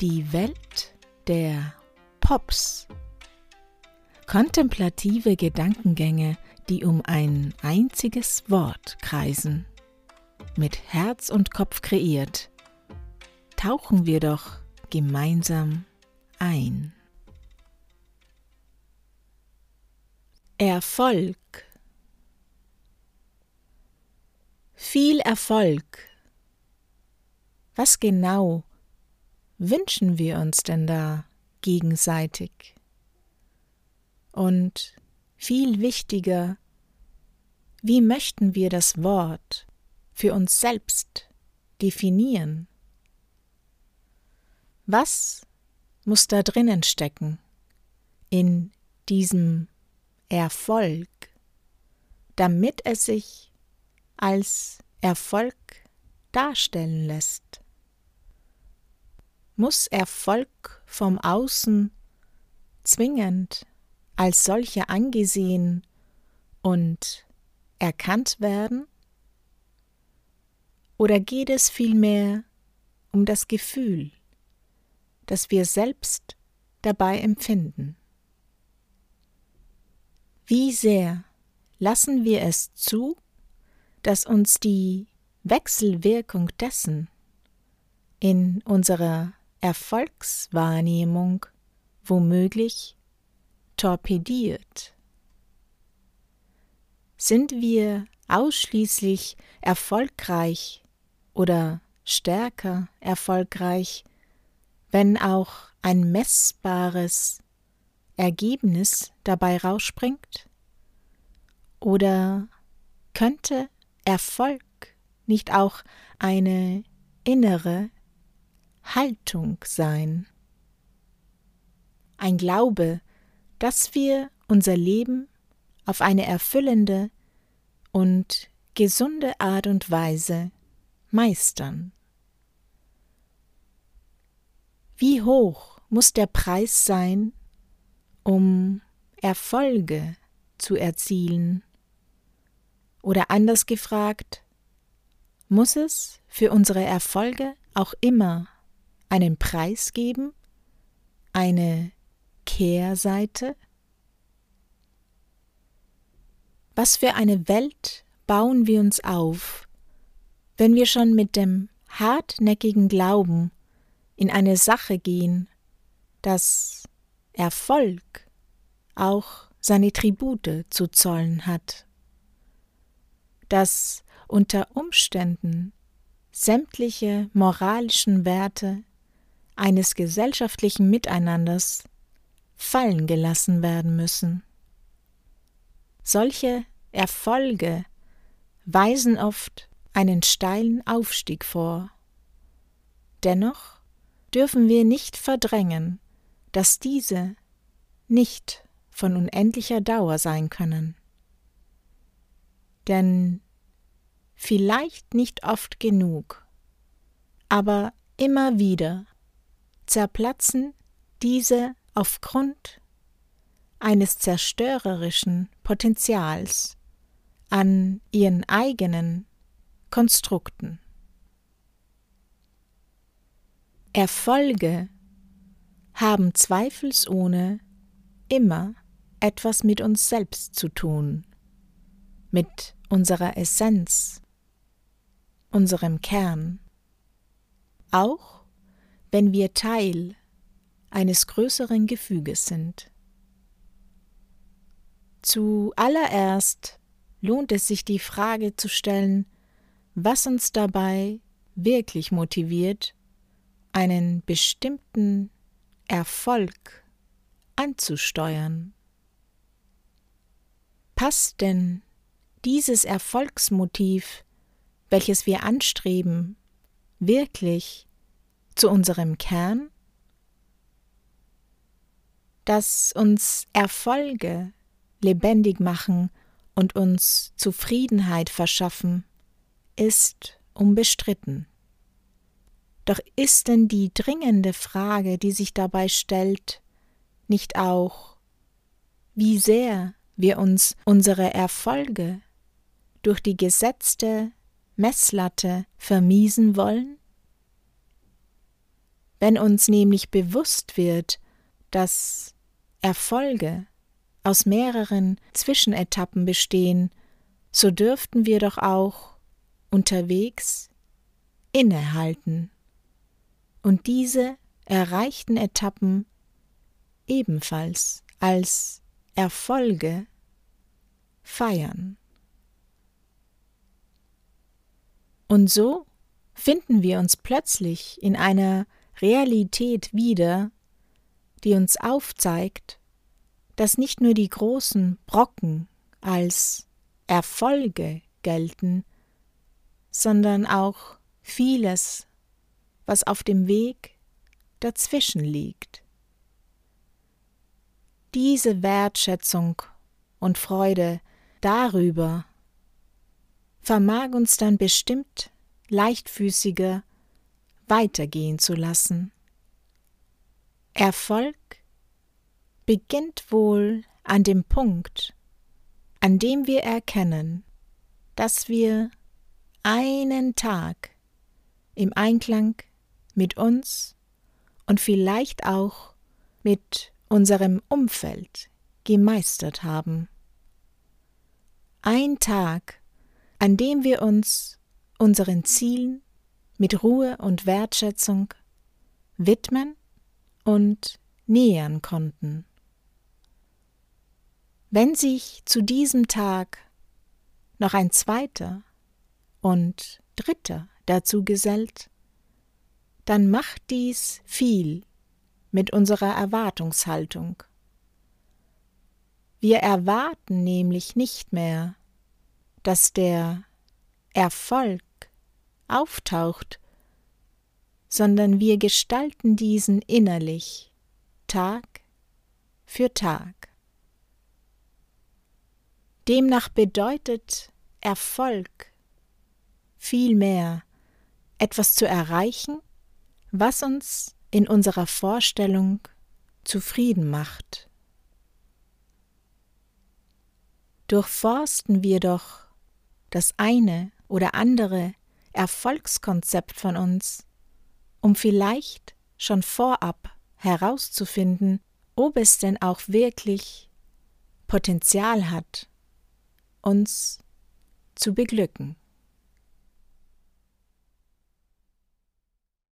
Die Welt der Pops. Kontemplative Gedankengänge, die um ein einziges Wort kreisen. Mit Herz und Kopf kreiert, tauchen wir doch gemeinsam ein. Erfolg. Viel Erfolg. Was genau wünschen wir uns denn da gegenseitig? Und viel wichtiger, wie möchten wir das Wort für uns selbst definieren? Was muss da drinnen stecken in diesem Erfolg, damit es sich als Erfolg darstellen lässt? Muss Erfolg vom Außen zwingend als solcher angesehen und erkannt werden? Oder geht es vielmehr um das Gefühl, das wir selbst dabei empfinden? Wie sehr lassen wir es zu, dass uns die Wechselwirkung dessen in unserer Erfolgswahrnehmung womöglich torpediert? Sind wir ausschließlich erfolgreich oder stärker erfolgreich, wenn auch ein messbares Ergebnis dabei rausspringt? Oder könnte Erfolg nicht auch eine innere Haltung sein. Ein Glaube, dass wir unser Leben auf eine erfüllende und gesunde Art und Weise meistern. Wie hoch muss der Preis sein, um Erfolge zu erzielen? Oder anders gefragt, muss es für unsere Erfolge auch immer einen Preis geben, eine Kehrseite? Was für eine Welt bauen wir uns auf, wenn wir schon mit dem hartnäckigen Glauben in eine Sache gehen, dass Erfolg auch seine Tribute zu zollen hat, dass unter Umständen sämtliche moralischen Werte eines gesellschaftlichen Miteinanders fallen gelassen werden müssen. Solche Erfolge weisen oft einen steilen Aufstieg vor. Dennoch dürfen wir nicht verdrängen, dass diese nicht von unendlicher Dauer sein können. Denn vielleicht nicht oft genug, aber immer wieder zerplatzen diese aufgrund eines zerstörerischen Potenzials an ihren eigenen Konstrukten. Erfolge haben zweifelsohne immer etwas mit uns selbst zu tun, mit unserer Essenz, unserem Kern, auch wenn wir Teil eines größeren Gefüges sind. Zuallererst lohnt es sich die Frage zu stellen, was uns dabei wirklich motiviert, einen bestimmten Erfolg anzusteuern. Passt denn dieses Erfolgsmotiv, welches wir anstreben, wirklich zu unserem Kern, dass uns Erfolge lebendig machen und uns Zufriedenheit verschaffen, ist unbestritten. Doch ist denn die dringende Frage, die sich dabei stellt, nicht auch, wie sehr wir uns unsere Erfolge durch die gesetzte Messlatte vermiesen wollen? Wenn uns nämlich bewusst wird, dass Erfolge aus mehreren Zwischenetappen bestehen, so dürften wir doch auch unterwegs innehalten und diese erreichten Etappen ebenfalls als Erfolge feiern. Und so finden wir uns plötzlich in einer Realität wieder, die uns aufzeigt, dass nicht nur die großen Brocken als Erfolge gelten, sondern auch vieles, was auf dem Weg dazwischen liegt. Diese Wertschätzung und Freude darüber vermag uns dann bestimmt leichtfüßiger weitergehen zu lassen. Erfolg beginnt wohl an dem Punkt, an dem wir erkennen, dass wir einen Tag im Einklang mit uns und vielleicht auch mit unserem Umfeld gemeistert haben. Ein Tag, an dem wir uns unseren Zielen mit Ruhe und Wertschätzung widmen und nähern konnten. Wenn sich zu diesem Tag noch ein zweiter und dritter dazu gesellt, dann macht dies viel mit unserer Erwartungshaltung. Wir erwarten nämlich nicht mehr, dass der Erfolg auftaucht, sondern wir gestalten diesen innerlich Tag für Tag. Demnach bedeutet Erfolg vielmehr etwas zu erreichen, was uns in unserer Vorstellung zufrieden macht. Durchforsten wir doch das eine oder andere Erfolgskonzept von uns, um vielleicht schon vorab herauszufinden, ob es denn auch wirklich Potenzial hat, uns zu beglücken.